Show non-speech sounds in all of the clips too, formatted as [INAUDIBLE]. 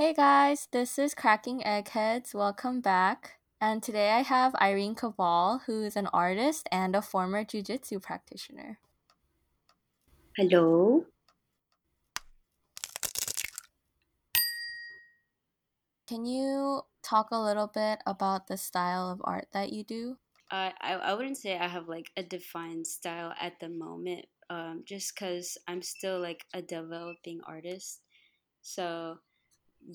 Hey guys, this is Cracking Eggheads. Welcome back. And today I have Irene Cabal, who is an artist and a former jiu-jitsu practitioner. Hello. Can you talk a little bit about the style of art that you do? Uh, I I wouldn't say I have like a defined style at the moment. Um, just because I'm still like a developing artist. So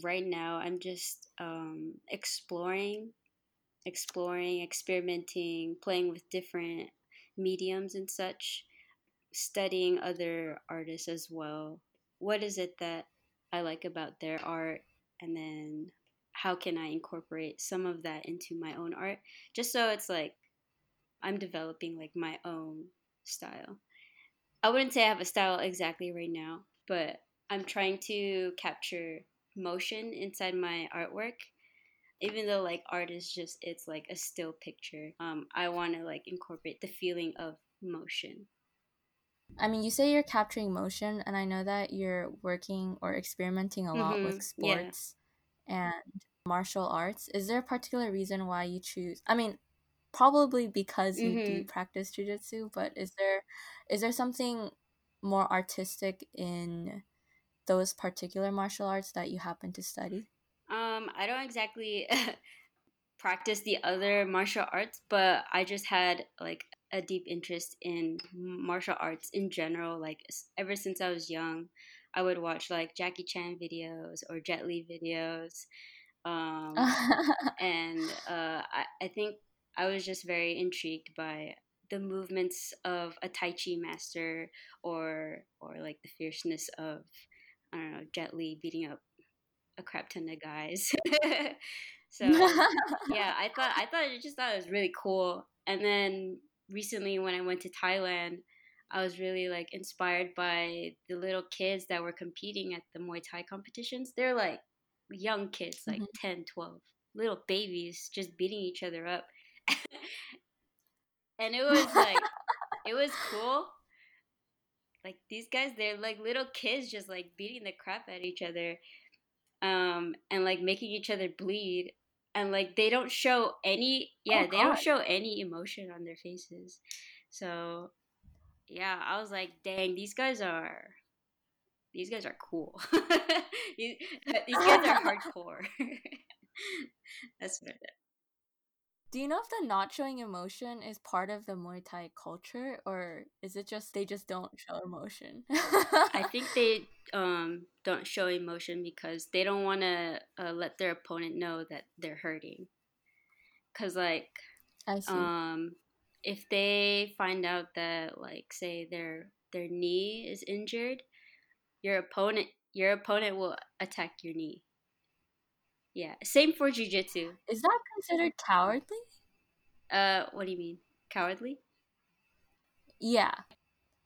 right now I'm just um, exploring, exploring, experimenting, playing with different mediums and such, studying other artists as well. What is it that I like about their art, and then how can I incorporate some of that into my own art, just so it's like I'm developing like my own style. I wouldn't say I have a style exactly right now, but I'm trying to capture motion inside my artwork. Even though like art is just it's like a still picture, um, I want to like incorporate the feeling of motion. I mean, you say you're capturing motion, and I know that you're working or experimenting a lot Mm-hmm. with Yeah. sports and martial arts. Is there a particular reason why you choose? I mean, probably because you do Mm-hmm. practice jujitsu, but is there is there something more artistic in those particular martial arts that you happen to study? Um, I don't exactly [LAUGHS] practice the other martial arts, but I just had like a deep interest in martial arts in general. Like ever since I was young, I would watch like Jackie Chan videos or Jet Li videos, um, [LAUGHS] and uh, I, I think I was just very intrigued by the movements of a Tai Chi master or or like the fierceness of I don't know Jet Li beating up a crap ton of guys. [LAUGHS] so [LAUGHS] yeah, I thought I thought I just thought it was really cool. And then recently when I went to Thailand, I was really like inspired by the little kids that were competing at the Muay Thai competitions. They're like young kids, like Mhm. 10, 12, little babies just beating each other up. [LAUGHS] and it was like it was cool. Like these guys, they're like little kids just like beating the crap at each other um, and like making each other bleed. And like they don't show any, yeah, oh they don't show any emotion on their faces. So yeah, I was like, dang, these guys are, these guys are cool. [LAUGHS] these, [LAUGHS] these guys are hardcore. [LAUGHS] That's what. Do you know if the not showing emotion is part of the Muay Thai culture, or is it just they just don't show emotion? I think they um, don't show emotion because they don't want to uh, let their opponent know that they're hurting. Cause like I see. um, if they find out that like say their their knee is injured, your opponent your opponent will attack your knee. Yeah, same for jujitsu. is that considered cowardly? Uh, what do you mean? Cowardly? Yeah.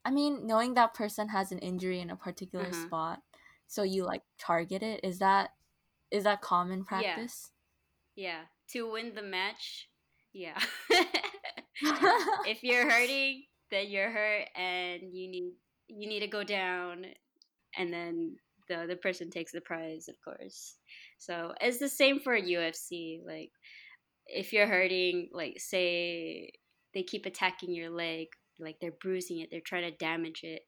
I mean, knowing that person has an injury in a particular Uh-huh. spot, so you like target it, is that is that common Yeah. practice? Yeah, to win the match. Yeah. [LAUGHS] if you're hurting, then you're hurt, and you need you need to go down, and then the other person takes the prize, of course. So it's the same for UFC. Like if you're hurting, like say they keep attacking your leg, like they're bruising it, they're trying to damage it.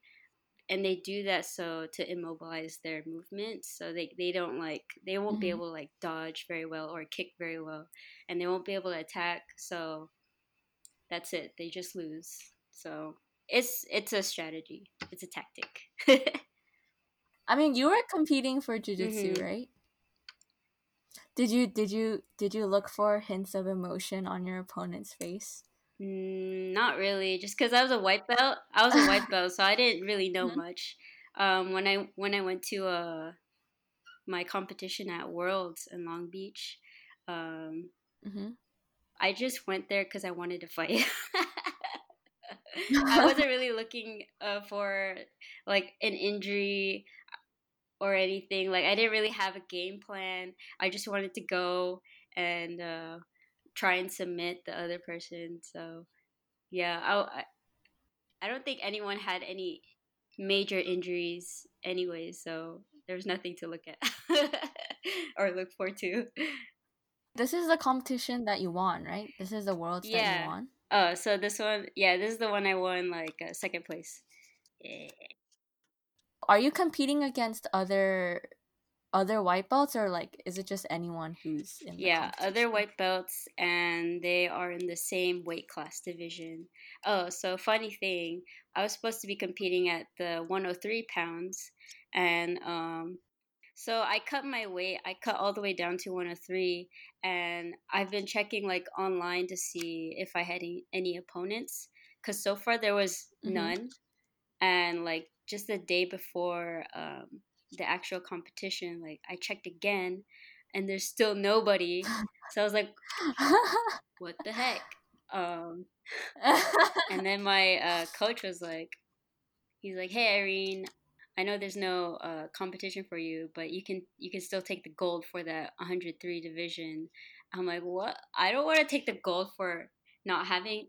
And they do that so to immobilize their movements, so they, they don't like they won't be Mhm. able to like dodge very well or kick very well, and they won't be able to attack. So that's it. They just lose. So it's it's a strategy. It's a tactic. [LAUGHS] I mean, you were competing for jujitsu, Mhm. right? Did you did you did you look for hints of emotion on your opponent's face? Mm, not really, just because I was a white belt. I was a white [LAUGHS] belt, so I didn't really know Mhm. much. Um, when I when I went to uh, my competition at Worlds in Long Beach, um, hmm I just went there because I wanted to fight. [LAUGHS] I wasn't [LAUGHS] really looking uh, for like an injury or anything. Like I didn't really have a game plan. I just wanted to go and uh, try and submit the other person. So yeah, I, I don't think anyone had any major injuries anyway, so there was nothing to look at [LAUGHS] or look forward to. This is the competition that you won, right? This is the worlds yeah. that you won. Oh, so this one, yeah, this is the one I won like uh, second place. Yeah. Are you competing against other other white belts or like is it just anyone who's in yeah other white belts and they are in the same weight class division oh so funny thing i was supposed to be competing at the 103 pounds and um so i cut my weight i cut all the way down to 103 and i've been checking like online to see if i had any, any opponents because so far there was mm-hmm. none and like just the day before um the actual competition, like I checked again and there's still nobody. So I was like, [LAUGHS] what the heck? Um, and then [LAUGHS] my uh, coach was like, he's like, hey Irene, I know there's no uh, competition for you, but you can you can still take the gold for that 103 division. I'm like, what? I don't want to take the gold for not having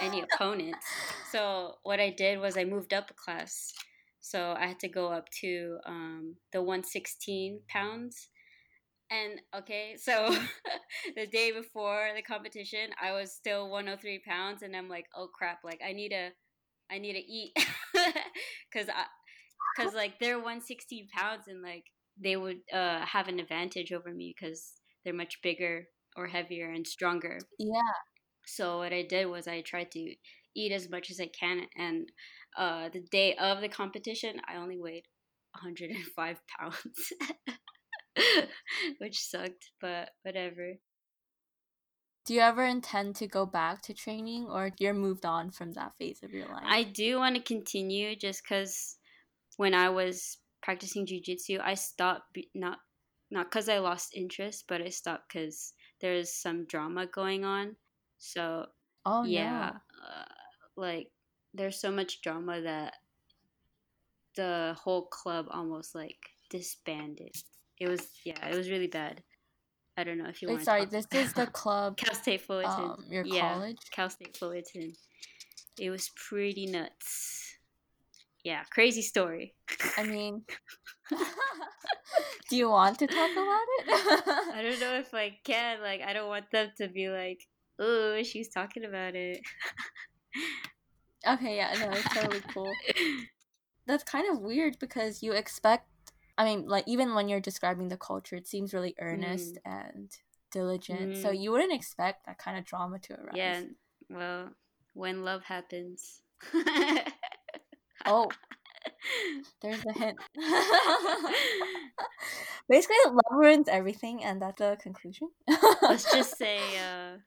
any [LAUGHS] opponents. So what I did was I moved up a class so I had to go up to um, the 116 pounds. And okay, so [LAUGHS] the day before the competition, I was still 103 pounds, and I'm like, oh crap, like I need to, I need to eat, [LAUGHS] cause I, cause like they're 116 pounds, and like they would uh, have an advantage over me because they're much bigger or heavier and stronger. Yeah. So what I did was I tried to eat as much as I can, and uh, the day of the competition, I only weighed 105 [LAUGHS] pounds, [LAUGHS] which sucked, but whatever. Do you ever intend to go back to training or you're moved on from that phase of your life? I do want to continue just because when I was practicing jujitsu, I stopped not not because I lost interest, but I stopped because there's some drama going on. So, oh yeah, no. uh, like there's so much drama that the whole club almost like disbanded. It was yeah, it was really bad. I don't know if you want. Sorry, this is the [LAUGHS] club. Cal State Fullerton. Um, your yeah, college. Cal State Fullerton. It was pretty nuts. Yeah, crazy story. I mean, [LAUGHS] [LAUGHS] do you want to talk about it? I don't know if I can. Like, I don't want them to be like, "Oh, she's talking about it." Okay, yeah, no, it's totally [LAUGHS] cool. That's kind of weird because you expect I mean, like even when you're describing the culture, it seems really earnest mm. and diligent. Mm. So you wouldn't expect that kind of drama to arise. Yeah. Well, when love happens. oh. [LAUGHS] There's a hint. [LAUGHS] Basically, love ruins everything, and that's the conclusion. let's just say, uh...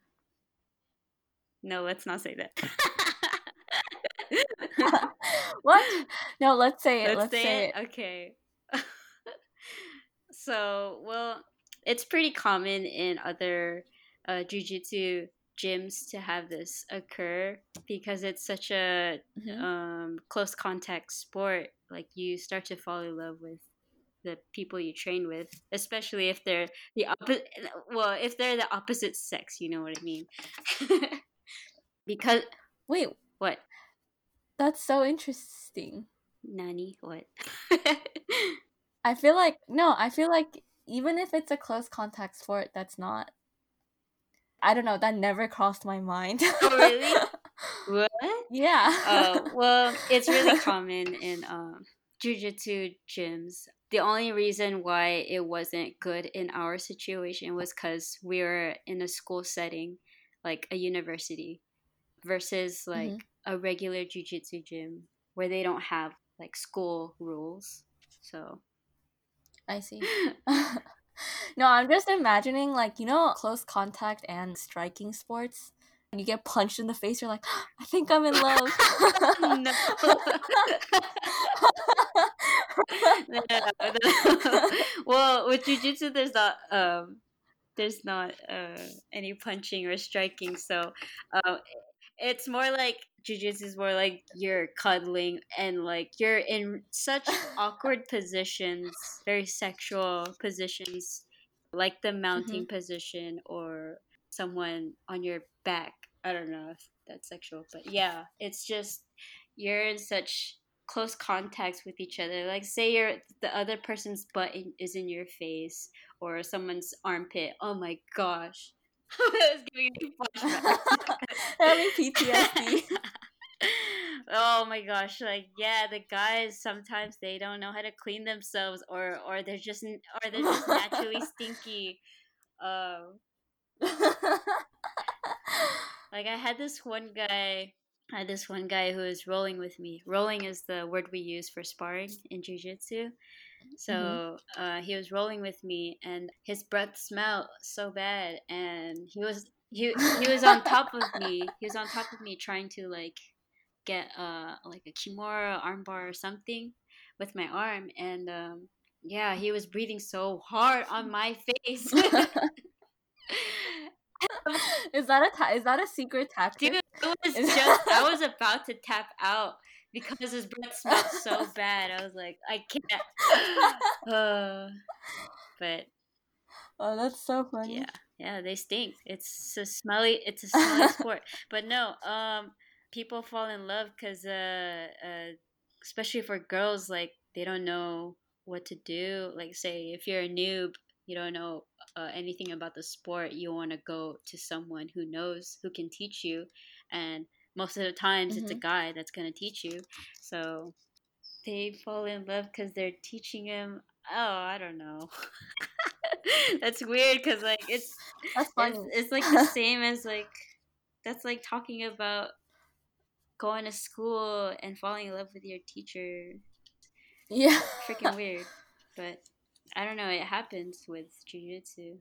no, let's not say that. [LAUGHS] what? No, let's say it. Let's, let's say, say, it. it. Okay. [LAUGHS] so, well, it's pretty common in other uh, jujitsu gyms to have this occur because it's such a mm-hmm. um, close contact sport. Like you start to fall in love with the people you train with, especially if they're the opposite. Well, if they're the opposite sex, you know what I mean. [LAUGHS] because wait, what? That's so interesting. Nani, what? [LAUGHS] I feel like no, I feel like even if it's a close contact sport, that's not. I don't know. That never crossed my mind. [LAUGHS] oh really? [LAUGHS] What? Yeah. Oh well, it's really common in um, jujitsu gyms. The only reason why it wasn't good in our situation was because we were in a school setting, like a university, versus like mm-hmm a regular jujitsu gym where they don't have like school rules. So I see. [LAUGHS] [LAUGHS] no, I'm just imagining like, you know, close contact and striking sports. And you get punched in the face, you're like, [GASPS] I think I'm in love. [LAUGHS] no. no, no. Well, with jujitsu, there's not um, there's not uh, any punching or striking, so uh, it's more like jujitsu is more like you're cuddling and like you're in such [LAUGHS] awkward positions, very sexual positions, like the mounting mm-hmm. position or someone on your back. I don't know if that's sexual, but yeah, it's just you're in such close contacts with each other. Like say your the other person's butt in, is in your face or someone's armpit. Oh my gosh. I was giving me flashbacks. PTSD. [LAUGHS] oh my gosh like yeah the guys sometimes they don't know how to clean themselves or or they're just or they're just naturally stinky um like i had this one guy I had this one guy who was rolling with me. Rolling is the word we use for sparring in jiu-jitsu. So mm-hmm. uh, he was rolling with me, and his breath smelled so bad, and he was he he was on top of me. He was on top of me, trying to like get uh like a kimura armbar or something with my arm, and um, yeah, he was breathing so hard on my face. [LAUGHS] is that a ta- is that a secret tactic? Dude, it was [LAUGHS] just I was about to tap out because his breath [LAUGHS] smelled so bad. I was like, I can't. [LAUGHS] Uh, but oh, that's so funny. Yeah, yeah, they stink. It's a smelly. It's a smelly [LAUGHS] sport. But no, um, people fall in love because, uh, uh, especially for girls, like they don't know what to do. Like, say if you're a noob, you don't know uh, anything about the sport, you want to go to someone who knows, who can teach you, and most of the times mm-hmm. it's a mm-hmm. guy that's going to teach you. So they fall in love because they're teaching him. Oh, I don't know. [LAUGHS] that's weird because like it's that's funny. It's, it's like the [LAUGHS] same as like that's like talking about going to school and falling in love with your teacher. Yeah, freaking [LAUGHS] weird. But I don't know. It happens with jiu-jitsu.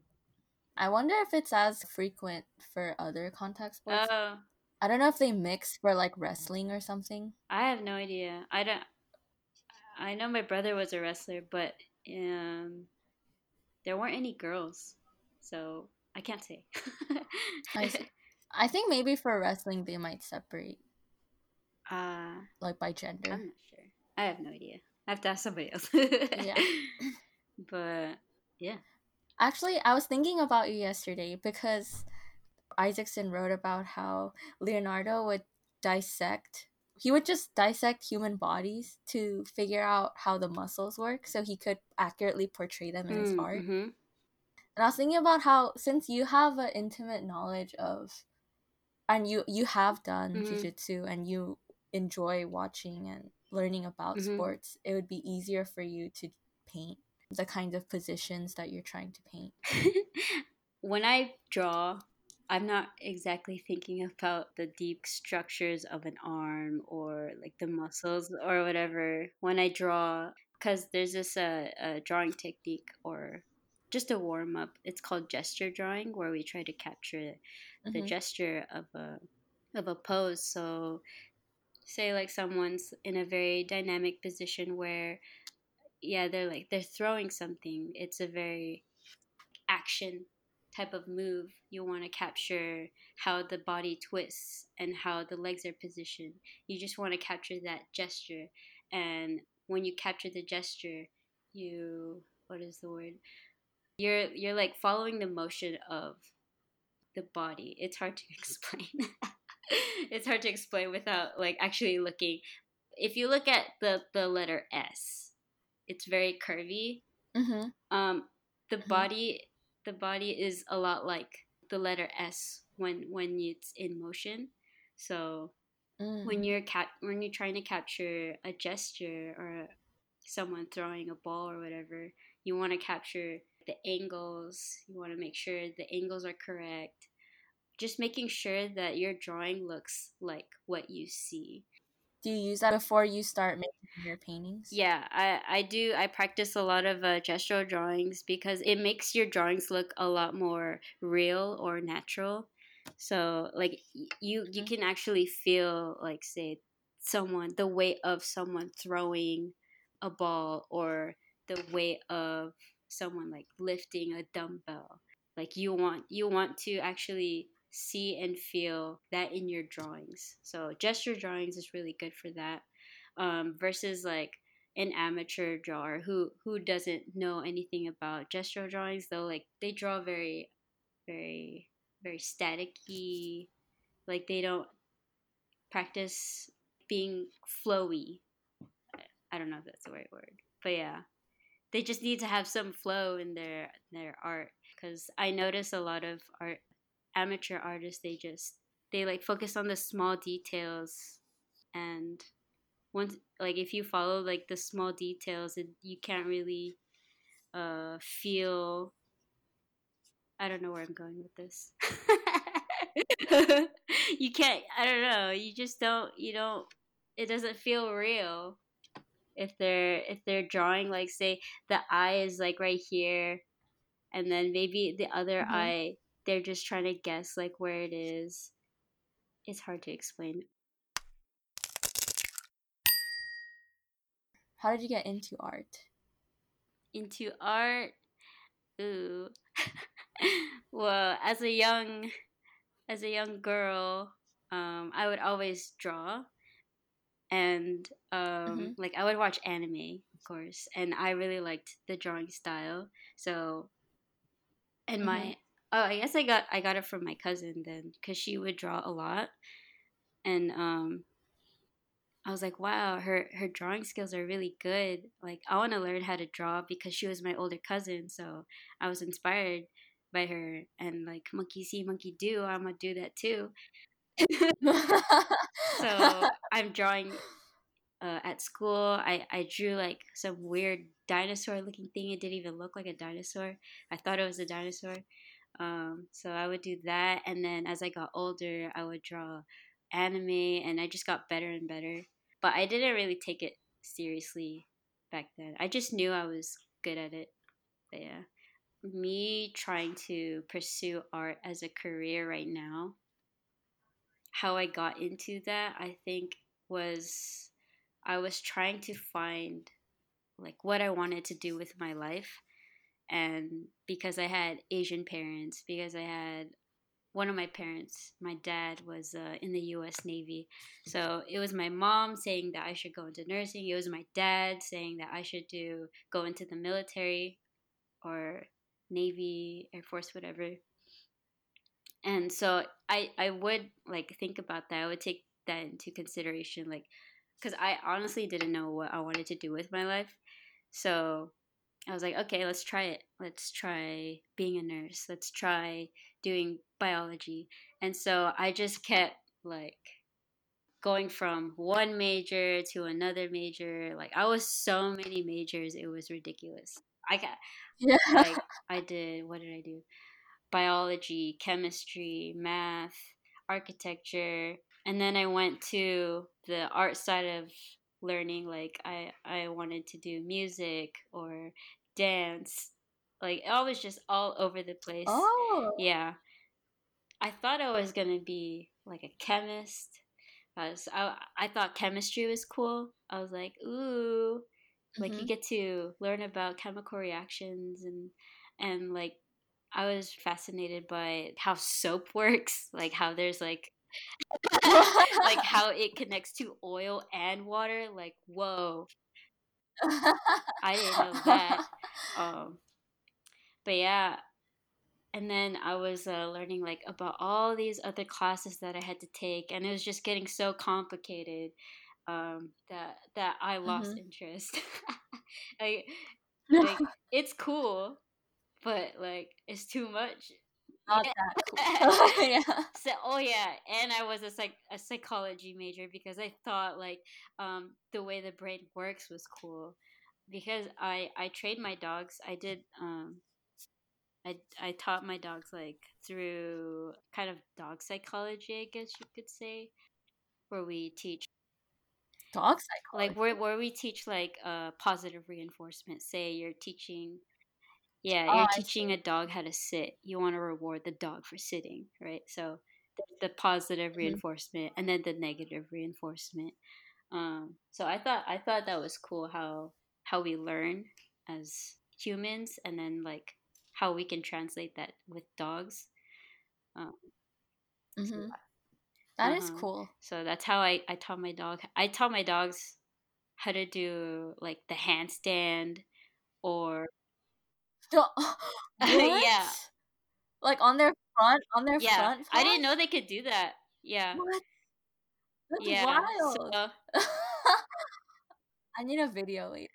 I wonder if it's as frequent for other contact sports. Oh, I don't know if they mix for like wrestling or something. I have no idea. I don't. I know my brother was a wrestler, but um, there weren't any girls, so I can't say. [LAUGHS] I. [LAUGHS] I think maybe for wrestling they might separate. Uh, like by gender. I'm not sure. I have no idea. I have to ask somebody else. yeah. [LAUGHS] But yeah. Actually, I was thinking about you yesterday because Isaacson wrote about how Leonardo would dissect he would just dissect human bodies to figure out how the muscles work so he could accurately portray them in his mm, art. Mm-hmm. And I was thinking about how since you have an intimate knowledge of and you you have done mm-hmm. jiu-jitsu and you enjoy watching and learning about mm-hmm. sports, it would be easier for you to paint the kind of positions that you're trying to paint. [LAUGHS] when I draw, I'm not exactly thinking about the deep structures of an arm or like the muscles or whatever when I draw because there's this uh, a drawing technique or just a warm up. It's called gesture drawing where we try to capture the mm-hmm. gesture of a of a pose. So say like someone's in a very dynamic position where yeah, they're like they're throwing something. It's a very action type of move, you want to capture how the body twists and how the legs are positioned. You just want to capture that gesture. And when you capture the gesture, you what is the word? You're you're like following the motion of the body. It's hard to [LAUGHS] explain. [LAUGHS] it's hard to explain without like actually looking. If you look at the the letter S, it's very curvy. Mm-hmm. Um, the mm-hmm. body the body is a lot like the letter S when when it's in motion. So mm. when you're cap when you're trying to capture a gesture or someone throwing a ball or whatever, you want to capture the angles. You want to make sure the angles are correct. Just making sure that your drawing looks like what you see do you use that before you start making your paintings? Yeah i i do i practice a lot of uh, gestural drawings because it makes your drawings look a lot more real or natural. So like you you mm-hmm. can actually feel like say someone the weight of someone throwing a ball or the weight of someone like lifting a dumbbell. Like you want you want to actually see and feel that in your drawings. So gesture drawings is really good for that. Um, versus like an amateur drawer who who doesn't know anything about gesture drawings though like they draw very very very staticky like they don't practice being flowy I don't know if that's the right word, but yeah, they just need to have some flow in their their art because I notice a lot of art amateur artists they just they like focus on the small details and once like if you follow like the small details it, you can't really uh feel I don't know where I'm going with this. [LAUGHS] you can't I don't know, you just don't you don't it doesn't feel real if they're if they're drawing like say the eye is like right here and then maybe the other mm-hmm. eye they're just trying to guess like where it is it's hard to explain how did you get into art into art ooh [LAUGHS] well as a young as a young girl um, i would always draw and um, mm-hmm. like I would watch anime, of course, and I really liked the drawing style. So, and mm-hmm. my oh, I guess I got I got it from my cousin then because she would draw a lot, and um, I was like, wow, her her drawing skills are really good. Like I want to learn how to draw because she was my older cousin, so I was inspired by her and like monkey see monkey do i'm gonna do that too [LAUGHS] so [LAUGHS] I'm drawing uh, at school. I, I drew like some weird dinosaur looking thing. It didn't even look like a dinosaur. I thought it was a dinosaur. Um, so I would do that. And then as I got older, I would draw anime and I just got better and better. But I didn't really take it seriously back then. I just knew I was good at it. But yeah. Me trying to pursue art as a career right now how I got into that, I think, was I was trying to find like what I wanted to do with my life. And because I had Asian parents, because I had one of my parents, my dad was uh, in the US Navy. So it was my mom saying that I should go into nursing. It was my dad saying that I should do go into the military or Navy, Air Force, whatever and so i i would like think about that i would take that into consideration like because i honestly didn't know what i wanted to do with my life so i was like okay let's try it. Let's try being a nurse. Let's try doing biology. And so i just kept like going from one major to another major. Like i was so many majors it was ridiculous. I got yeah. like [LAUGHS] i did what did i do? Biology, chemistry, math, architecture, and then I went to the art side of learning like I I wanted to do music or dance. Like I was just all over the place. Oh. Yeah. I thought I was going to be like a chemist. I, was, I, I thought chemistry was cool. I was like, ooh, like mm-hmm. you get to learn about chemical reactions and and like I was fascinated by how soap [LAUGHS] works, like how there's like [LAUGHS] like [LAUGHS] how it connects to oil and water. Like, whoa. I didn't know that. [LAUGHS] Um, but yeah, and then I was uh, learning like about all these other classes that I had to take, and it was just getting so complicated um, that that I lost mm-hmm. interest. like, like it's cool, but like it's too much. Not [LAUGHS] that [LAUGHS] [LAUGHS] yeah. So oh yeah, and I was a psych a psychology major because I thought like um the way the brain works was cool. Because I I trained my dogs. I did um I I taught my dogs like through kind of dog psychology, I guess you could say, where we teach dog psychology. Like where where we teach like uh positive reinforcement. Say you're teaching yeah, oh, you're teaching a dog how to sit. You want to reward the dog for sitting, right? So the, positive mm-hmm. reinforcement and then the negative reinforcement. Um, so I thought I thought that was cool how how we learn as humans, and then like how we can translate that with dogs. Um, mm-hmm. so, that uh-huh. is cool. So that's how I I taught my dog. I taught my dogs how to do like the handstand or [LAUGHS] [LAUGHS] yeah. Like on their front, on their yeah. front. I didn't know they could do that. Yeah. What? That's yeah. wild. So, [LAUGHS] I need a video later.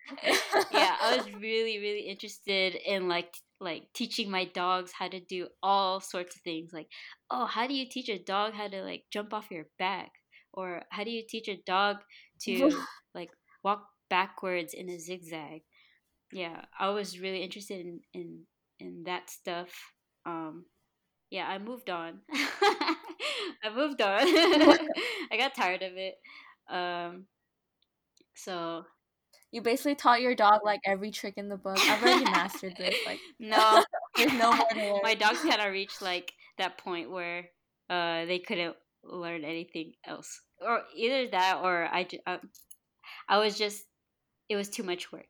yeah, I was really, really interested in like like teaching my dogs how to do all sorts of things. Like, oh, how do you teach a dog how to like jump off your back? Or how do you teach a dog to like walk backwards in a zigzag? Yeah, I was really interested in in, in that stuff. Um, yeah, I moved on. [LAUGHS] I moved on. [LAUGHS] I got tired of it. Um, so you basically taught your dog like every trick in the book. I've already mastered this. Like [LAUGHS] no, there's no more to. My dogs kind of reached like that point where uh they couldn't learn anything else, or either that or I um, I was just it was too much work.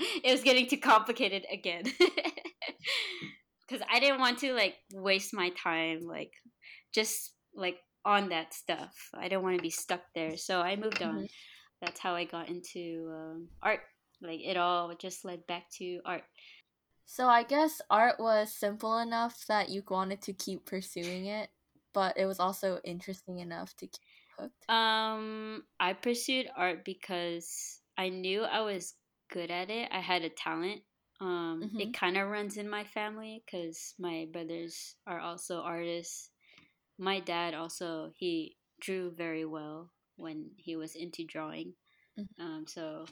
[LAUGHS] it was getting too complicated again. [LAUGHS] Cuz I didn't want to like waste my time like just like on that stuff. I don't want to be stuck there. So I moved on. Mm-hmm. That's how I got into um, art. Like it all just led back to art. So I guess art was simple enough that you wanted to keep pursuing it, but it was also interesting enough to keep hooked. Um, I pursued art because I knew I was good at it. I had a talent. Um, mm-hmm. it kind of runs in my family because my brothers are also artists my dad also he drew very well when he was into drawing. Mm-hmm. Um, so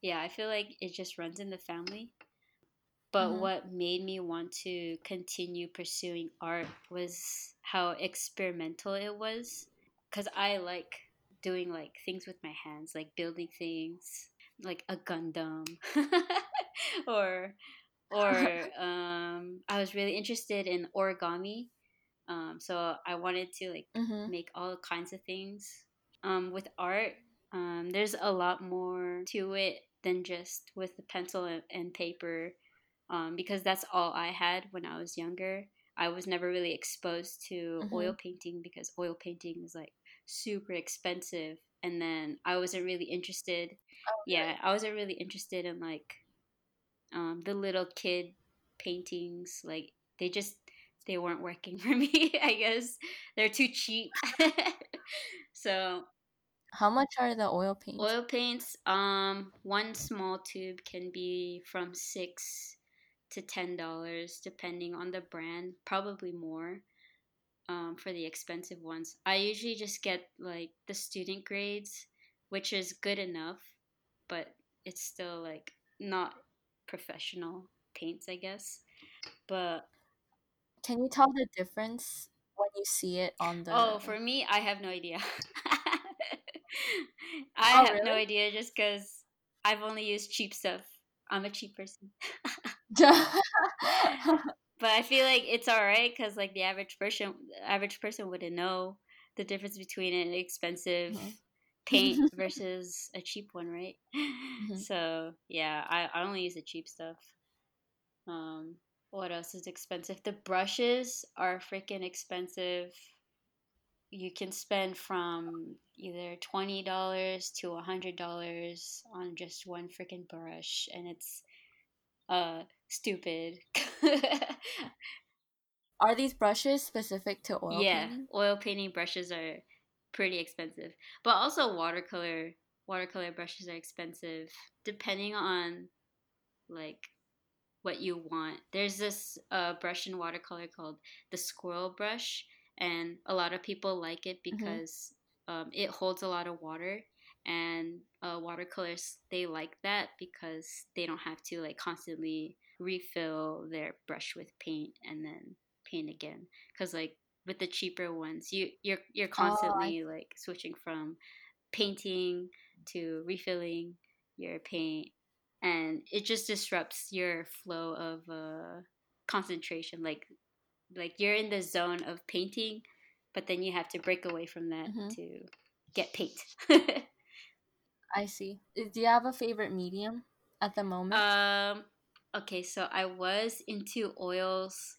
yeah, I feel like it just runs in the family. But mm-hmm. what made me want to continue pursuing art was how experimental it was. Cause I like doing like things with my hands, like building things, like a Gundam, [LAUGHS] or or [LAUGHS] um, I was really interested in origami um, so I wanted to like mm-hmm. make all kinds of things. Um, with art, um, there's a lot more to it than just with the pencil and, and paper, um, because that's all I had when I was younger. I was never really exposed to mm-hmm. oil painting because oil painting is like super expensive, and then I wasn't really interested. Oh, yeah, I wasn't really interested in like um, the little kid paintings. Like they just they weren't working [LAUGHS] for me. I guess they're too cheap. [LAUGHS] so, how much are the oil paints? Oil paints, um, one small tube can be from six to ten dollars, depending on the brand. Probably more. Um, for the expensive ones, I usually just get like the student grades, which is good enough, but it's still like not professional paints, I guess. But can you tell the difference when you see it on the? Oh, for me, I have no idea. [LAUGHS] I oh, have really? no idea just because I've only used cheap stuff. I'm a cheap person. [LAUGHS] [LAUGHS] but I feel like it's all right because like the average person, average person wouldn't know the difference between an expensive mm-hmm. paint [LAUGHS] versus a cheap one, right? Mm-hmm. So yeah, I, I only use the cheap stuff. Um, what else is expensive? The brushes are freaking expensive. You can spend from either twenty dollars to a hundred dollars on just one freaking brush, and it's uh stupid. [LAUGHS] are these brushes specific to oil? Yeah, painting? oil painting brushes are pretty expensive, but also watercolor watercolor brushes are expensive depending on like what you want. There's this uh, brush in watercolor called the squirrel brush, and a lot of people like it mm-hmm. because mm-hmm. um, it holds a lot of water. And uh, watercolors, they like that because they don't have to like constantly refill their brush with paint and then paint again. Because like with the cheaper ones, you you're you're constantly oh, I... like switching from painting to refilling your paint and it just disrupts your flow of uh, concentration like like you're in the zone of painting but then you have to break away from that mm-hmm. to get paint [LAUGHS] i see do you have a favorite medium at the moment um okay so i was into oils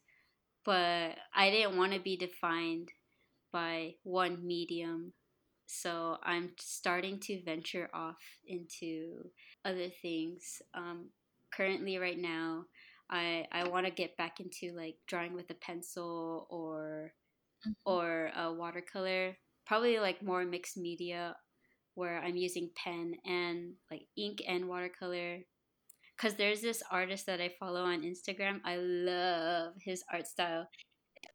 but i didn't want to be defined by one medium so I'm starting to venture off into other things. Um, currently, right now, I I want to get back into like drawing with a pencil or mm-hmm. or a watercolor. Probably like more mixed media where I'm using pen and like ink and watercolor. Cause there's this artist that I follow on Instagram. I love his art style.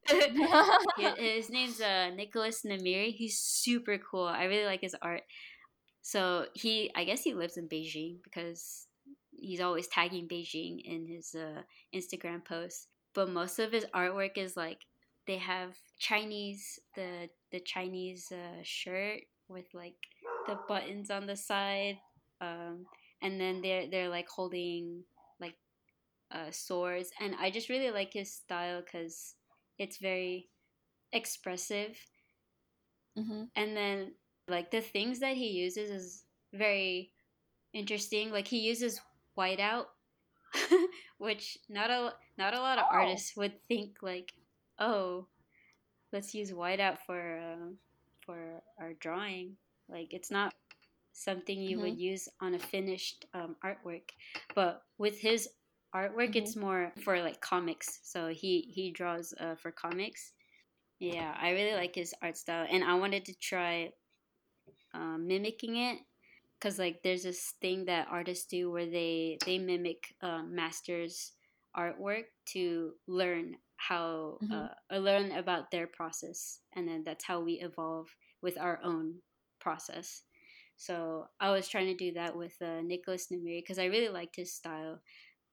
[LAUGHS] his name's uh, Nicolas Nemiri. He's super cool. I really like his art. So he, I guess he lives in Beijing because he's always tagging Beijing in his uh, Instagram posts. But most of his artwork is like they have Chinese the the Chinese uh, shirt with like the buttons on the side, um, and then they're they're like holding like uh, swords, and I just really like his style because it's very expressive. Mm-hmm. And then like the things that he uses is very interesting. Like he uses whiteout, [LAUGHS] which not a not a lot of oh. artists would think like, oh, let's use whiteout for uh, for our drawing. Like it's not something you mm-hmm. would use on a finished um, artwork, but with his artwork, mm-hmm. it's more for like comics. So he he draws uh, for comics. Yeah, I really like his art style, and I wanted to try um, mimicking it because like there's this thing that artists do where they they mimic uh, masters artwork to learn how mm-hmm. uh, learn about their process and then that's how we evolve with our own process. So i was trying to do that with uh, nicolas nemiri because i really liked his style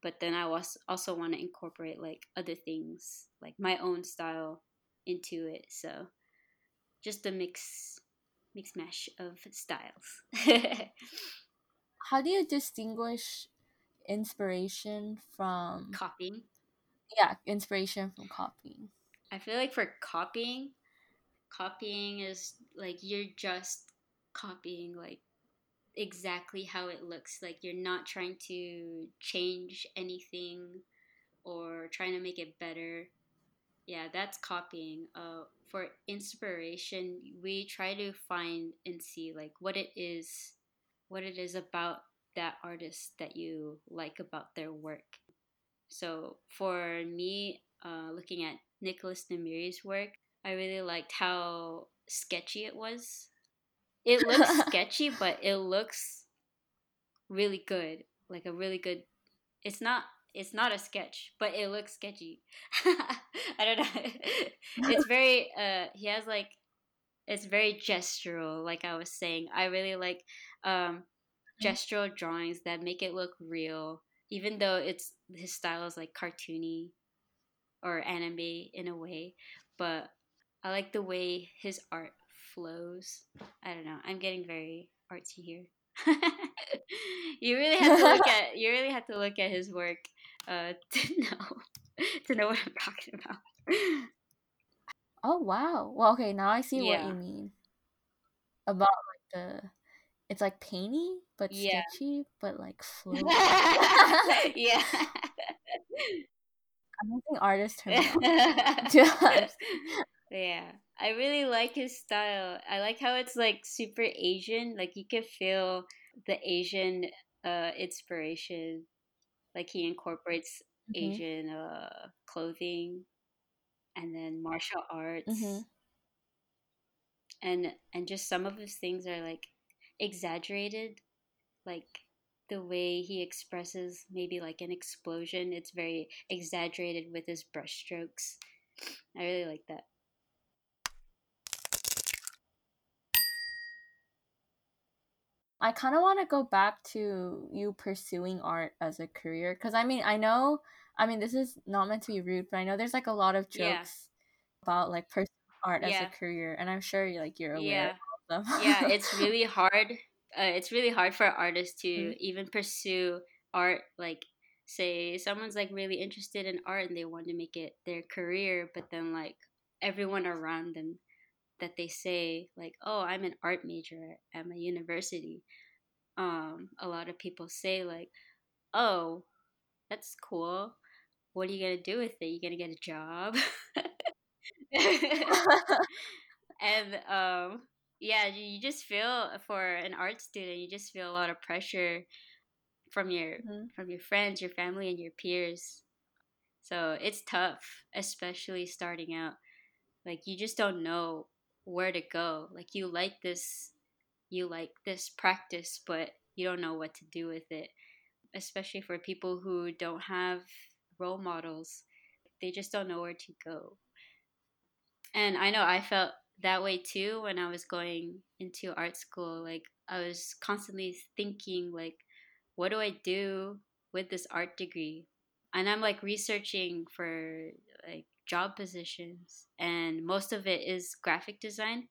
but then i was also want to incorporate like other things like my own style into it so just a mix mix mash of styles. [LAUGHS] How do you distinguish inspiration from copying? Yeah, inspiration from copying. I feel like for copying, copying is like you're just copying like exactly how it looks. Like you're not trying to change anything or trying to make it better. Yeah, that's copying. Uh, for inspiration, we try to find and see like what it is, what it is about that artist that you like about their work so for me, uh, looking at Nicolas Nemiri's work, I really liked how sketchy it was. It looks [LAUGHS] sketchy, but it looks really good. Like a really good. It's not. It's not a sketch, but it looks sketchy. [LAUGHS] I don't know. [LAUGHS] it's very. Uh, he has like. It's very gestural, like I was saying. I really like um, mm-hmm. gestural drawings that make it look real even though it's his style is like cartoony or anime in a way, but I like the way his art flows. I don't know. I'm getting very artsy here. [LAUGHS] you really have to look at you really have to look at his work uh, [LAUGHS] to know to know what I'm talking about. Oh wow. Well, okay, now I see yeah. what you mean about like the it's like painty but yeah. sketchy but like flowy. [LAUGHS] yeah. I don't think artists turn Yeah. I really like his style. I like how it's like super Asian. Like you can feel the Asian uh inspiration. Like he incorporates mm-hmm. Asian uh clothing and then martial arts. Mm-hmm. And and just some of his things are like exaggerated like the way he expresses maybe like an explosion it's very exaggerated with his brushstrokes i really like that i kind of want to go back to you pursuing art as a career because i mean i know i mean this is not meant to be rude but i know there's like a lot of jokes yeah. about like pursuing art yeah. as a career and i'm sure like you're aware yeah them. yeah, it's really [LAUGHS] hard. Uh, it's really hard for artists to mm-hmm. even pursue art. Like, say someone's like really interested in art and they want to make it their career, but then like everyone around them that they say like, "Oh, I'm an art major at my university." Um, a lot of people say like, "Oh, that's cool. What are you gonna do with it? You gonna get a job?" [LAUGHS] and um, yeah you just feel for an art student you just feel a lot of pressure from your mm-hmm. from your friends your family and your peers so it's tough especially starting out like you just don't know where to go like you like this you like this practice, but you don't know what to do with it. Especially for people who don't have role models, they just don't know where to go. And I know I felt that way too when I was going into art school. Like I was constantly thinking like what do I do with this art degree? And I'm like researching for like job positions and most of it is graphic design.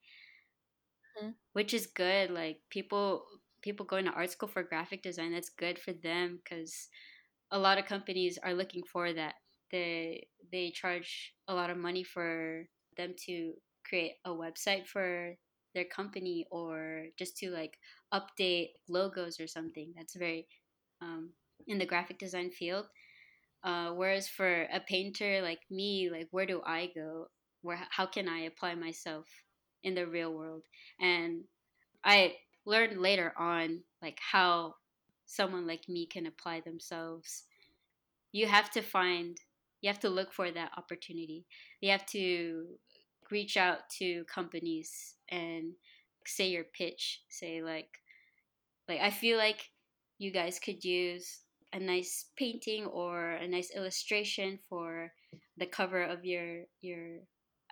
Mm-hmm. Which is good. Like people people going to art school for graphic design, that's good for them cuz a lot of companies are looking for that. They they charge a lot of money for them to create a website for their company or just to like update logos or something. That's very um, in the graphic design field. Uh, whereas for a painter like me, like where do I go? Where how can I apply myself in the real world? And I learned later on like how someone like me can apply themselves. You have to find, you have to look for that opportunity. You have to reach out to companies and say your pitch. Say like, like I feel like you guys could use a nice painting or a nice illustration for the cover of your your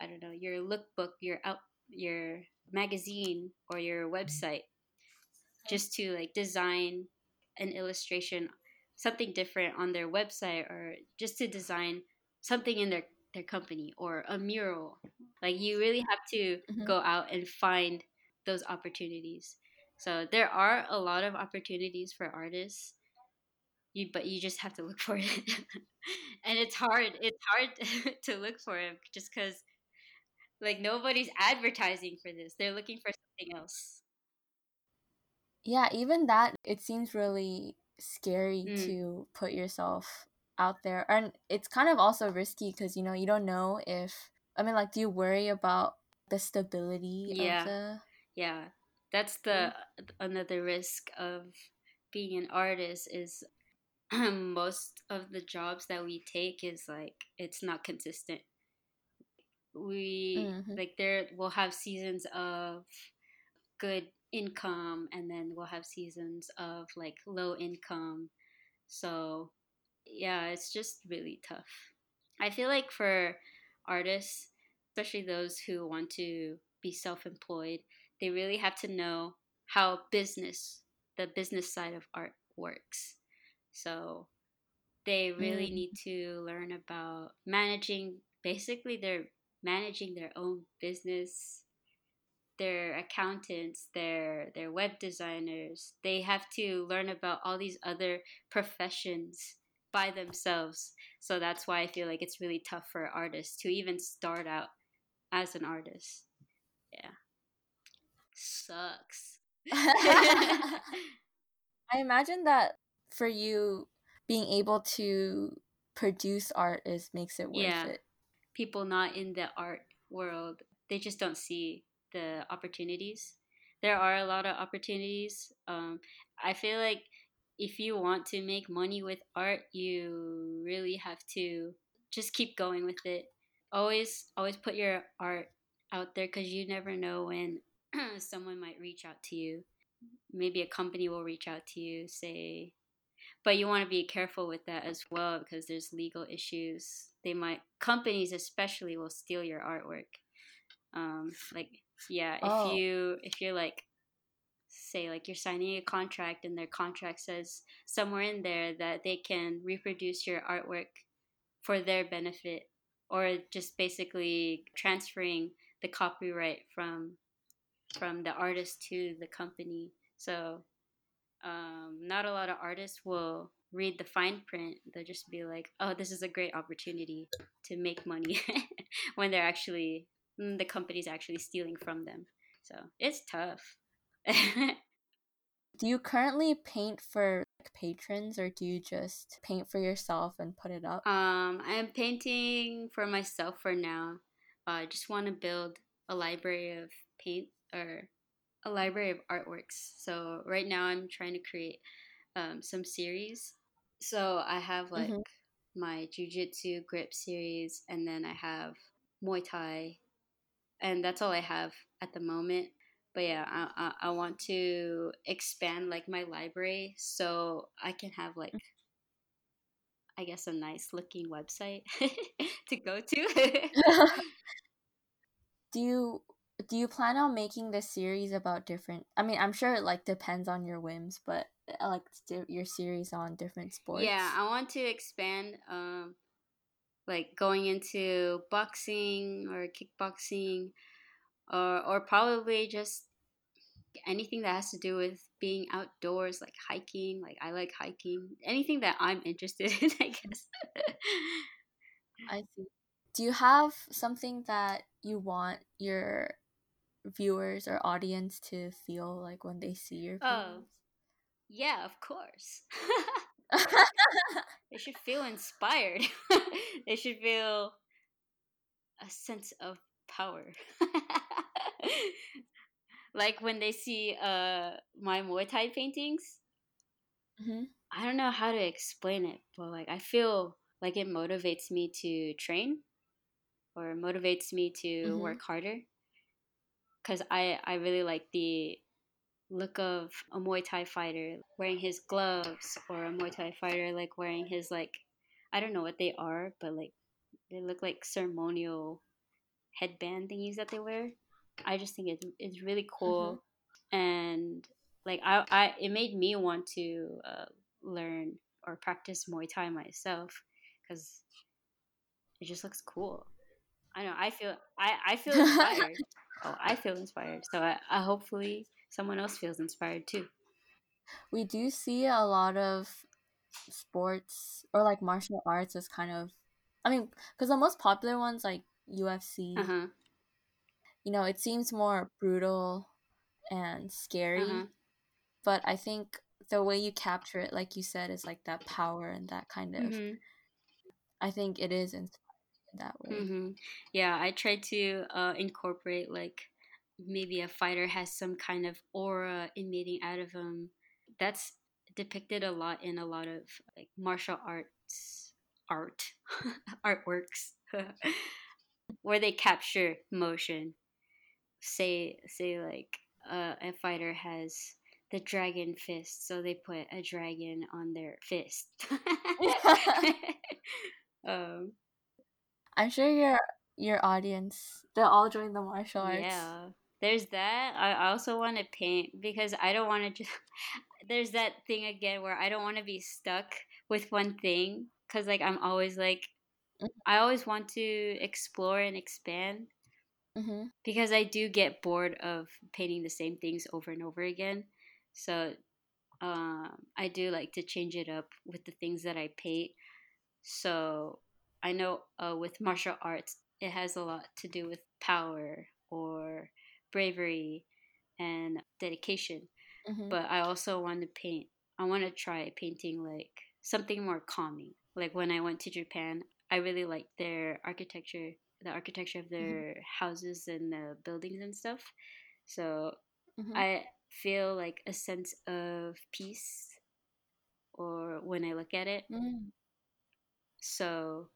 I don't know your lookbook, your out your magazine or your website, just to like design an illustration, something different on their website, or just to design something in their their company or a mural. Like you really have to mm-hmm. go out and find those opportunities. So there are a lot of opportunities for artists. You but you just have to look for it. [LAUGHS] and it's hard. It's hard [LAUGHS] to look for it just cuz like nobody's advertising for this. They're looking for something else. Yeah, even that it seems really scary mm. to put yourself out there and it's kind of also risky because you know you don't know if i mean like do you worry about the stability yeah of the yeah that's the another risk of being an artist is [CLEARS THROAT] most of the jobs that we take is like it's not consistent we mm-hmm. like there we'll have seasons of good income and then we'll have seasons of like low income so yeah, it's just really tough. I feel like for artists, especially those who want to be self employed, they really have to know how business, the business side of art works. So they really mm. need to learn about managing, basically, they're managing their own business their accountants, their their web designers. They have to learn about all these other professions by themselves. So that's why I feel like it's really tough for artists to even start out as an artist. Yeah. Sucks. [LAUGHS] I imagine that for you being able to produce art is makes it worth yeah. it. People not in the art world, they just don't see the opportunities. There are a lot of opportunities. Um, I feel like if you want to make money with art, you really have to just keep going with it. Always, always put your art out there because you never know when [CLEARS THROAT] someone might reach out to you. Maybe a company will reach out to you, say, but you want to be careful with that as well because there's legal issues. They might, companies especially, will steal your artwork. Um, like, yeah, if oh. you if you're like say like you're signing a contract and their contract says somewhere in there that they can reproduce your artwork for their benefit or just basically transferring the copyright from from the artist to the company so um, not a lot of artists will read the fine print they'll just be like oh this is a great opportunity to make money [LAUGHS] when they're actually mm, the company's actually stealing from them so it's tough [LAUGHS] do you currently paint for like, patrons or do you just paint for yourself and put it up? Um, I'm painting for myself for now. Uh, I just want to build a library of paint or a library of artworks. So right now I'm trying to create um, some series. So I have like mm-hmm. my jujitsu grip series, and then I have Muay Thai, and that's all I have at the moment but yeah, I, I, I want to expand like my library so I can have like I guess a nice looking website [LAUGHS] to go to. [LAUGHS] do you do you plan on making this series about different I mean, I'm sure it like depends on your whims, but uh, like your series on different sports. Yeah, I want to expand um like going into boxing or kickboxing or or probably just anything that has to do with being outdoors like hiking like i like hiking anything that i'm interested [LAUGHS] in i guess i see do you have something that you want your viewers or audience to feel like when they see your videos? oh yeah of course [LAUGHS] they should feel inspired [LAUGHS] they should feel a sense of power [LAUGHS] like when they see uh my Muay Thai paintings. Mm-hmm. I don't know how to explain it, but like I feel like it motivates me to train or motivates me to mm-hmm. work harder because I I really like the look of a Muay Thai fighter wearing his gloves or a Muay Thai fighter like wearing his like I don't know what they are, but like they look like ceremonial headband thingies that they wear. I just think it's it's really cool, mm-hmm. and like I, I it made me want to uh, learn or practice Muay Thai myself because it just looks cool. I know I feel I I feel [LAUGHS] inspired. Oh, I feel inspired. So I, I hopefully someone else feels inspired too. We do see a lot of sports or like martial arts as kind of I mean, because the most popular ones like UFC, uh-huh you know, it seems more brutal and scary. Uh-huh. But I think the way you capture it, like you said, is like that power and that kind of. Mm-hmm. I think it is that way. Mm-hmm. Yeah, I try to uh, incorporate like maybe a fighter has some kind of aura emitting out of him. That's depicted a lot in a lot of like martial arts art [LAUGHS] artworks [LAUGHS] where they capture motion say say like uh, a fighter has the dragon fist, so they put a dragon on their fist. [LAUGHS] um, I'm sure your your audience they'll all join the martial arts. Yeah, there's that. I also want to paint because I don't want to just. [LAUGHS] there's that thing again where I don't want to be stuck with one thing because like I'm always like mm-hmm. I always want to explore and expand mm-hmm. because I do get bored of painting the same things over and over again. So um, I do like to change it up with the things that I paint. So I know uh, with martial arts, it has a lot to do with power or bravery and dedication. Mm-hmm. But I also want to paint, I want to try painting like something more calming. Like when I went to Japan, I really liked their architecture the architecture of mm-hmm. their mm-hmm. houses and the buildings and stuff. So mm-hmm. I feel like a sense of peace or when I look at it. Mm. So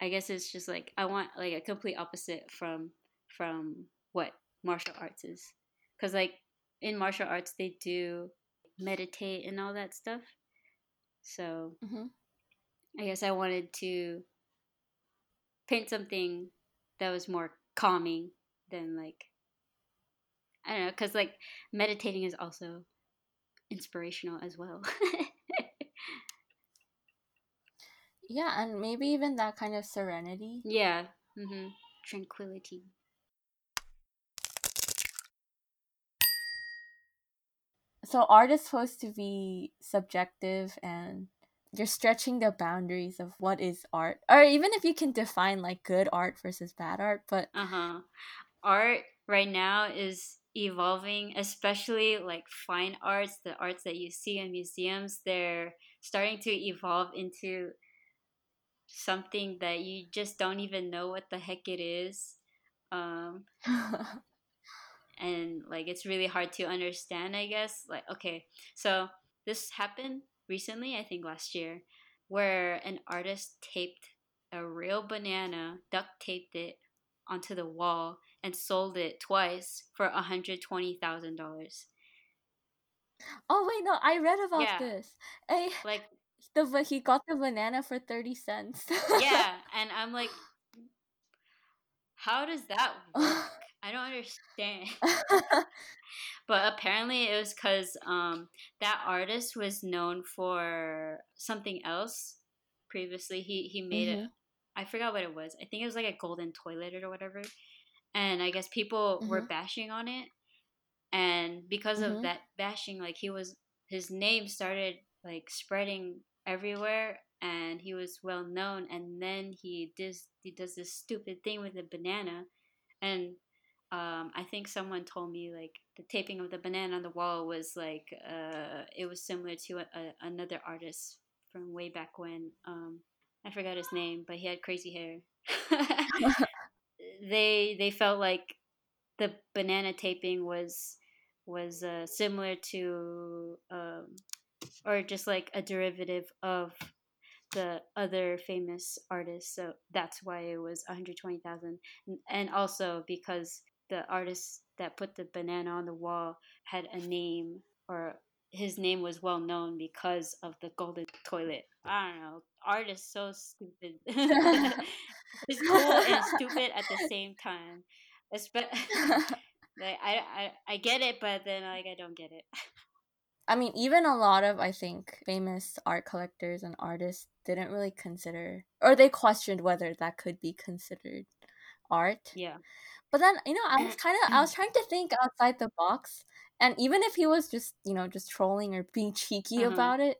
I guess it's just like I want like a complete opposite from from what martial arts is. Cuz like in martial arts they do meditate and all that stuff. So mm-hmm. I guess I wanted to paint something that was more calming than like I don't know, because like meditating is also inspirational as well. [LAUGHS] yeah, and maybe even that kind of serenity. Yeah, mm-hmm. tranquility. So art is supposed to be subjective and you're stretching the boundaries of what is art or even if you can define like good art versus bad art but uh-huh art right now is evolving especially like fine arts the arts that you see in museums they're starting to evolve into something that you just don't even know what the heck it is um [LAUGHS] and like it's really hard to understand i guess like okay so this happened recently, I think last year, where an artist taped a real banana, duct taped it onto the wall, and sold it twice for $120,000. Oh wait, no, I read about yeah. this. I, like the but he got the banana for 30 cents. yeah, [LAUGHS] and I'm like how does that work? [LAUGHS] I don't understand. [LAUGHS] but apparently it was cuz um that artist was known for something else previously. He he made mm-hmm. it I forgot what it was. I think it was like a golden toilet or whatever. And I guess people mm-hmm. were bashing on it. And because mm-hmm. of that bashing, like he was his name started like spreading everywhere and he was well known and then he does he does this stupid thing with a banana and um, I think someone told me like the taping of the banana on the wall was like uh, it was similar to a, a, another artist from way back when um, I forgot his name, but he had crazy hair. [LAUGHS] they they felt like the banana taping was was uh, similar to um, or just like a derivative of the other famous artists. So that's why it was 120,000 and also because the artist that put the banana on the wall had a name or his name was well known because of the golden toilet. I don't know. Art is so stupid. [LAUGHS] [LAUGHS] it's cool and stupid at the same time. Espe- [LAUGHS] like I, I I get it, but then like I don't get it. I mean, even a lot of I think famous art collectors and artists didn't really consider or they questioned whether that could be considered art. Yeah. But then, you know, I was [CLEARS THROAT] kind of I was trying to think outside the box and even if he was just, you know, just trolling or being cheeky mm-hmm. about it,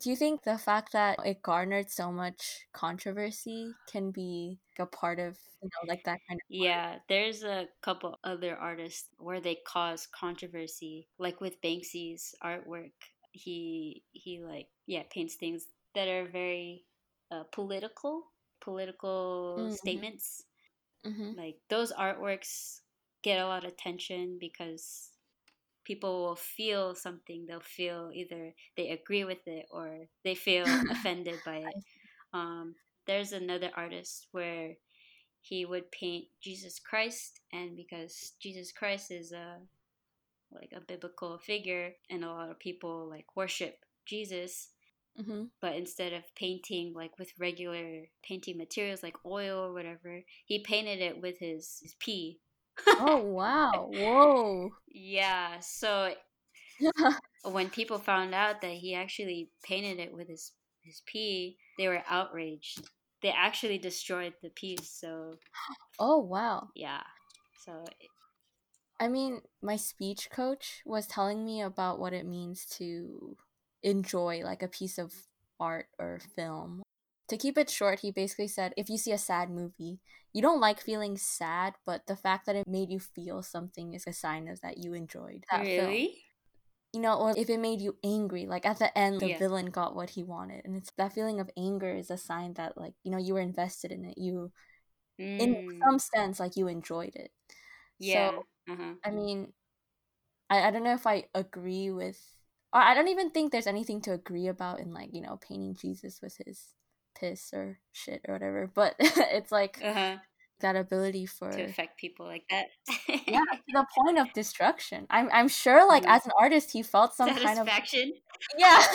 do you think the fact that it garnered so much controversy can be a part of, you know, like that kind of Yeah, there's a couple other artists where they cause controversy, like with Banksy's artwork. He he like yeah, paints things that are very uh, political, political mm-hmm. statements. Mm-hmm. Like those artworks get a lot of attention because people will feel something. They'll feel either they agree with it or they feel [LAUGHS] offended by it. Um, there's another artist where he would paint Jesus Christ, and because Jesus Christ is a like a biblical figure, and a lot of people like worship Jesus. Mm-hmm. But instead of painting like with regular painting materials like oil or whatever, he painted it with his, his pee oh [LAUGHS] wow! Whoa. Yeah. So [LAUGHS] when people found out that he actually painted it with his his pee, they were outraged. They actually destroyed the piece. So. Oh wow. Yeah. So. I mean, my speech coach was telling me about what it means to enjoy like a piece of art or film to keep it short, he basically said if you see a sad movie, you don't like feeling sad, but the fact that it made you feel something is a sign of that you enjoyed that really? film. You know, or if it made you angry, like at the end, the yeah. villain got what he wanted, and it's that feeling of anger is a sign that, like, you know, you were invested in it. You, mm. in some sense, like you enjoyed it. Yeah. So, uh-huh. I mean, I, I don't know if I agree with, or I don't even think there's anything to agree about in like you know painting Jesus with his piss or shit or whatever. But [LAUGHS] it's like uh-huh. that ability for to affect people like that. yeah, [LAUGHS] to the point of destruction. I'm I'm sure like mm. as an artist he felt some kind of Yeah. [LAUGHS]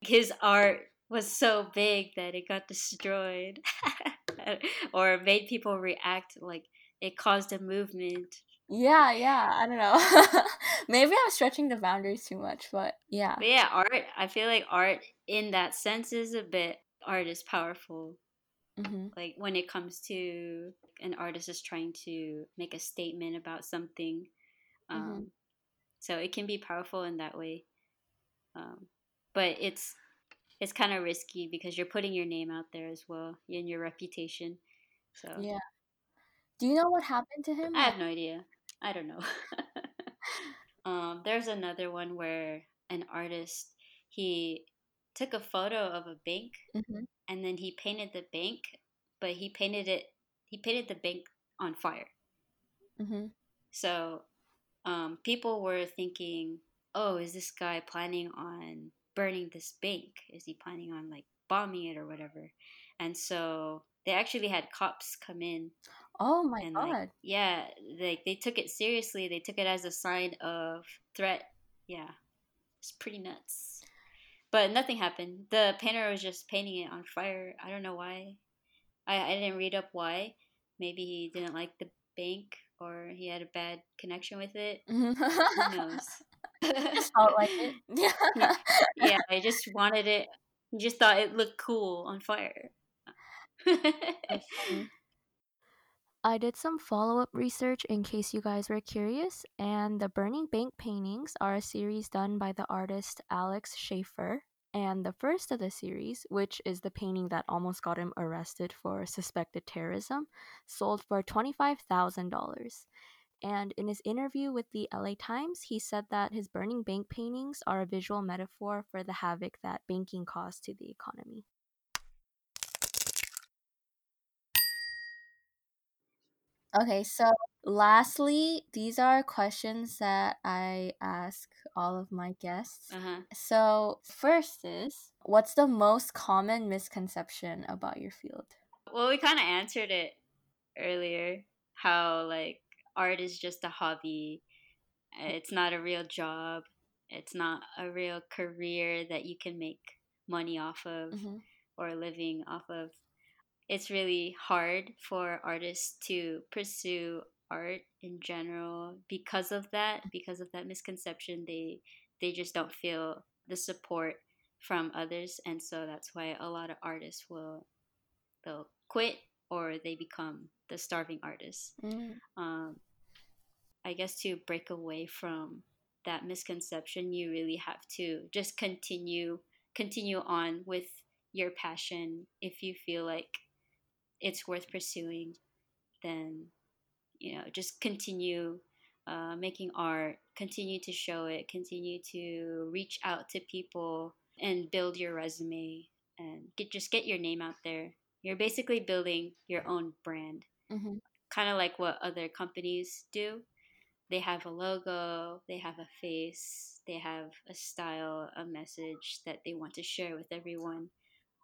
His art was so big that it got destroyed or made people react like it caused a movement yeah, yeah. I don't know. Maybe I'm stretching the boundaries too much, but yeah. But yeah, art. I feel like art in that sense is a bit. Art is powerful. Mm-hmm. Like when it comes to an artist is trying to make a statement about something, um, mm-hmm. so it can be powerful in that way. Um, but it's it's kind of risky because you're putting your name out there as well and your reputation. So yeah. Do you know what happened to him? I have no idea. I don't know. [LAUGHS] um, there's another one where an artist he took a photo of a bank mm-hmm. and then he painted the bank, but he painted it. He painted the bank on fire. Mm-hmm. So um, people were thinking, "Oh, is this guy planning on burning this bank? Is he planning on like bombing it or whatever. And so they actually had cops come in. Oh my and god. Like, yeah, like they took it seriously. They took it as a sign of threat. Yeah. It's pretty nuts. But nothing happened. The painter was just painting it on fire. I don't know why. I, I didn't read up why. Maybe he didn't like the bank or he had a bad connection with it. Who [LAUGHS] knows? just felt like it. [LAUGHS] yeah, yeah, I just wanted it. Just thought it looked cool on fire. [LAUGHS] I did some follow up research in case you guys were curious, and the Burning Bank paintings are a series done by the artist Alex Schaefer. And the first of the series, which is the painting that almost got him arrested for suspected terrorism, sold for $25,000. And in his interview with the LA Times, he said that his Burning Bank paintings are a visual metaphor for the havoc that banking caused to the economy. Okay, so lastly, these are questions that I ask all of my guests. Uh-huh. So, first is what's the most common misconception about your field? Well, we kind of answered it earlier how like art is just a hobby. It's not a real job. It's not a real career that you can make money off of Mhm. or a living off of. It's really hard for artists to pursue art in general because of that, because of that misconception. They they just don't feel the support from others and so that's why a lot of artists will they'll quit or they become the starving artists Mm. um, I guess to break away from that misconception, you really have to just continue continue on with your passion. If you feel like it's worth pursuing, then you know just continue uh, making art, continue to show it, continue to reach out to people and build your resume and get just get your name out there. You're basically building your own brand Mhm. kind of like what other companies do. They have a logo, they have a face, they have a style, a message that they want to share with everyone.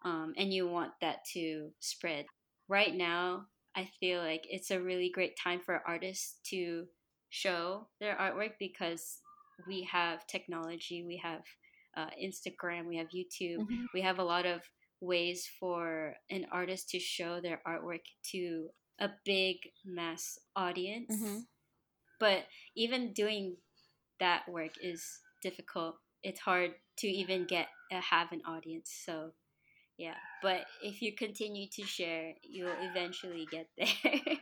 Um, and you want that to spread. Right now, I feel like it's a really great time for artists to show their artwork because we have technology, we have uh, Instagram, we have YouTube, Mhm. we have a lot of ways for an artist to show their artwork to a big mass audience. Mhm. But even doing that work is difficult. It's hard to even get uh, have an audience. So yeah, but if you continue to share, you'll eventually get [LAUGHS] there.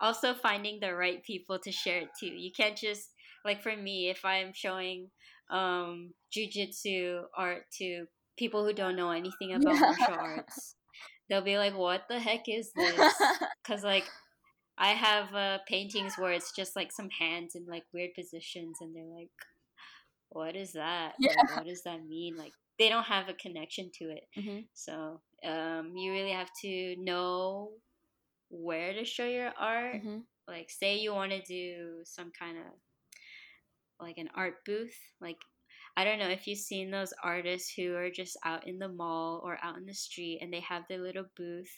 also finding the right people to share it to. You can't just like for me, if I'm showing um jujitsu art to people who don't know anything about Yeah. martial arts, they'll be like, "What the heck is this?" [LAUGHS] Because like I have uh, paintings where it's just like some hands in like weird positions, and they're like, "What is that? Yeah. Like, what does that mean?" Like they don't have a connection to it. Mhm. So um, you really have to know where to show your art. Mhm. Like, say you want to do some kind of like an art booth. Like, I don't know if you've seen those artists who are just out in the mall or out in the street and they have their little booth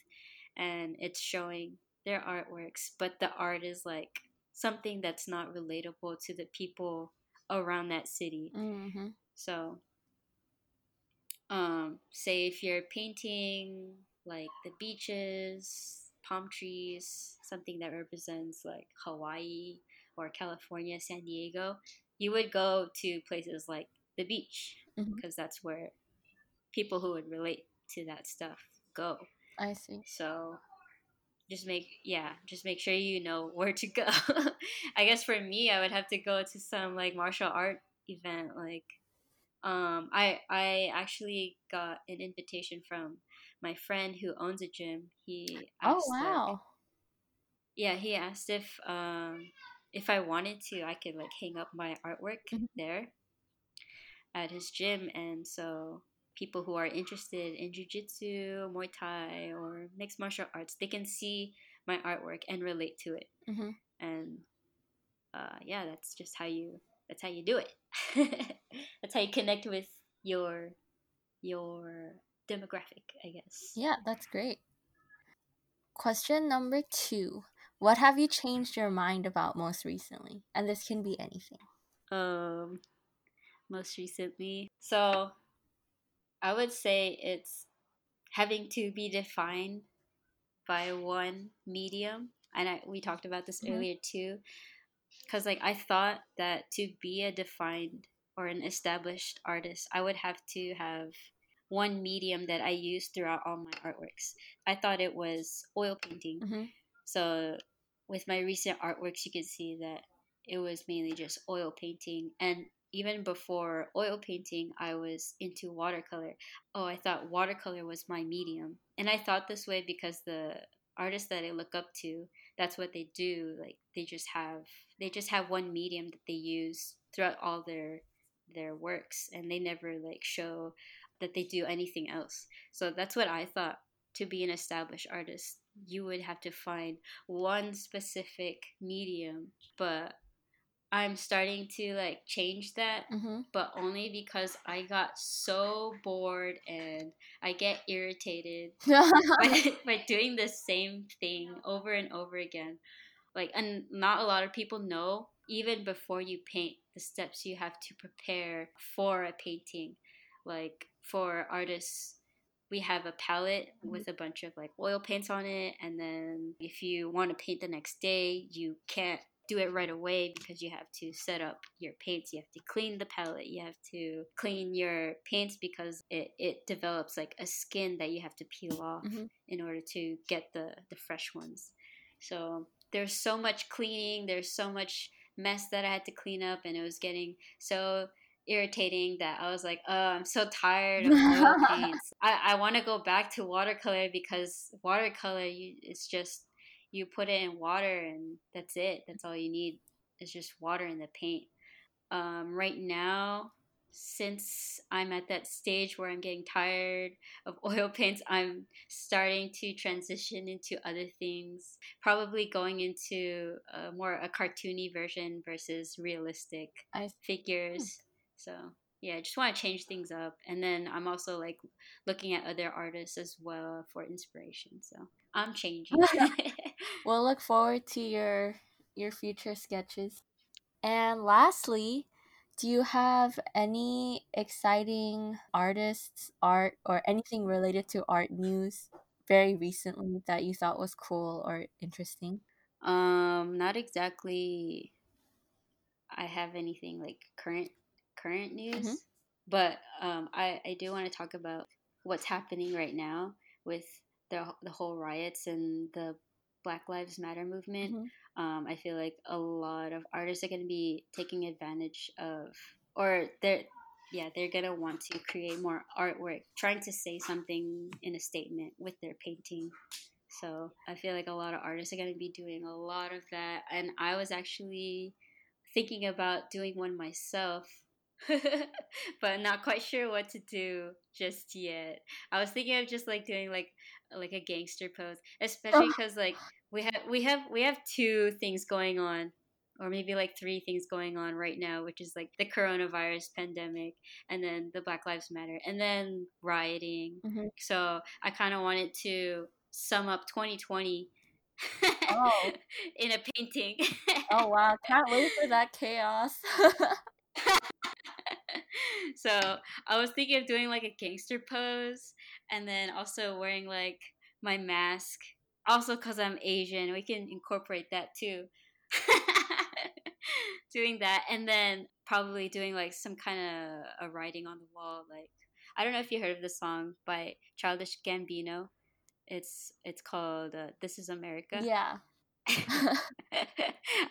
and it's showing their artworks, but the art is like something that's not relatable to the people around that city. Mhm. So, um, say if you're painting like the beaches, palm trees, something that represents like Hawaii or California, San Diego, you would go to places like the beach Mhm. because that's where people who would relate to that stuff go. I see. So just make yeah, just make sure you know where to go. [LAUGHS] I guess for me, I would have to go to some like martial art event. Like, um, I I actually got an invitation from my friend who owns a gym. He Oh wow. yeah, he asked if um if I wanted to, I could like hang up my artwork Mhm. there at his gym, and so people who are interested in jujitsu, Muay Thai, or mixed martial arts, they can see my artwork and relate to it. Mhm. And uh, yeah, that's just how you that's how you do it. [LAUGHS] that's how you connect with your your demographic, I guess. Yeah, that's great. Question number two. What have you changed your mind about most recently? And this can be anything. Um most recently. So I would say it's having to be defined by one medium. And I, we talked about this mm-hmm. earlier too. Because, like, I thought that to be a defined or an established artist, I would have to have one medium that I use throughout all my artworks. I thought it was oil painting. Mm-hmm. So, with my recent artworks, you can see that it was mainly just oil painting. And even before oil painting, I was into watercolor. Oh, I thought watercolor was my medium. And I thought this way because the artists that I look up to, that's what they do. Like they just have they just have one medium that they use throughout all their their works and they never like show that they do anything else. So that's what I thought to be an established artist. You would have to find one specific medium, but I'm starting to like change that, mm-hmm. but only because I got so bored and I get irritated [LAUGHS] by, [LAUGHS] by doing the same thing over and over again. Like, and not a lot of people know, even before you paint, the steps you have to prepare for a painting. Like, for artists, we have a palette mm-hmm. with a bunch of like oil paints on it and then if you want to paint the next day you can't do it right away because you have to set up your paints. You have to clean the palette. You have to clean your paints because it, it develops like a skin that you have to peel off mm-hmm. in order to get the, the fresh ones. So there's so much cleaning, there's so much mess that I had to clean up, and it was getting so irritating that I was like, oh, I'm so tired of oil [LAUGHS] paints. I, I want to go back to watercolor because watercolor, you, it's just you put it in water and that's it. That's all you need. It's just water and the paint. Um, right now, since I'm at that stage where I'm getting tired of [LAUGHS] oil paints, I'm starting to transition into other things. Probably going into a more a cartoony version versus realistic I, figures. Hmm. So yeah, I just want to change things up. And then I'm also like looking at other artists as well for inspiration. So I'm changing. [LAUGHS] we'll look forward to your your future sketches. And lastly, do you have any exciting artists, art, or anything related to art news very recently that you thought was cool or interesting? Um, not exactly. I have anything like current current news, mm-hmm. but um, I I do want to talk about what's happening right now with the the whole riots and the Black Lives Matter movement. Mm-hmm. Um, I feel like a lot of artists are going to be taking advantage of, or they're, yeah, they're going to want to create more artwork, trying to say something in a statement with their painting. So I feel like a lot of artists are going to be doing a lot of that. And I was actually thinking about doing one myself [LAUGHS] but not quite sure what to do just yet. I was thinking of just like doing like like a gangster pose, especially because like we have we have we have two things going on, or maybe like three things going on right now, which is like the coronavirus pandemic, and then the Black Lives Matter, and then rioting. Mm-hmm. So I kind of wanted to sum up 2020 oh. [LAUGHS] in a painting. oh wow! [LAUGHS] Can't wait for that chaos. So I was thinking of doing like a gangster pose and then also wearing like my mask. Also, because I'm Asian, we can incorporate that too. [LAUGHS] doing that and then probably doing like some kind of a writing on the wall. Like, I don't know if you heard of the song by Childish Gambino. It's it's called uh, "This Is America." Yeah. [LAUGHS]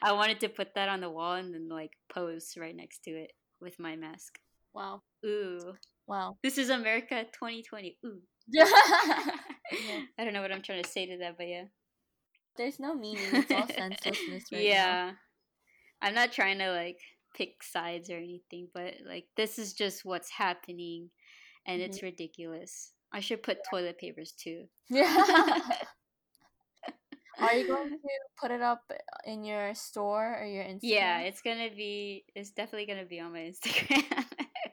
I wanted to put that on the wall and then like pose right next to it with my mask. Wow. Ooh. Wow. This is America 2020. Ooh. [LAUGHS] yeah. I don't know what I'm trying to say to that, but yeah. There's no meaning. It's all senselessness right Yeah. Now. I'm not trying to like pick sides or anything, but like this is just what's happening and mm-hmm. it's ridiculous. I should put toilet papers too. Yeah. [LAUGHS] [LAUGHS] Are you going to put it up in your store or your Instagram? Yeah, it's gonna be. It's definitely gonna be on my Instagram.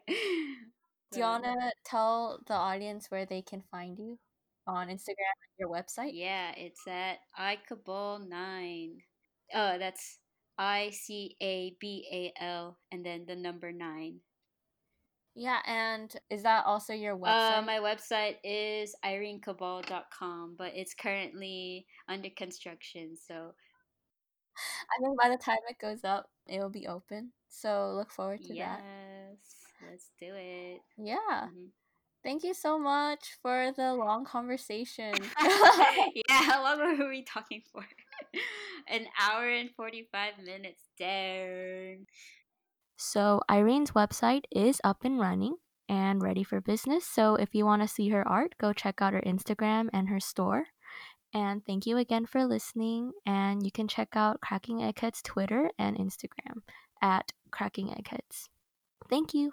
[LAUGHS] Do you want to tell the audience where they can find you on Instagram and your website? Yeah, it's at icabal9. Oh, that's I C A B A L and then the number 9. Yeah, and is that also your Uh, website? my website is irenecabal.com, but it's currently under construction. So, I think by the time it goes up, it will be open. So look forward to that. Let's do it. Yeah. Mhm. Thank you so much for the long conversation. [LAUGHS] [LAUGHS] yeah, how long were we talking for? [LAUGHS] An hour and 45 minutes. Darn. So, Irene's website is up and running and ready for business. So, if you want to see her art, go check out her Instagram and her store. And thank you again for listening. And you can check out Cracking Eggheads Twitter and Instagram at Cracking Eggheads. Thank you.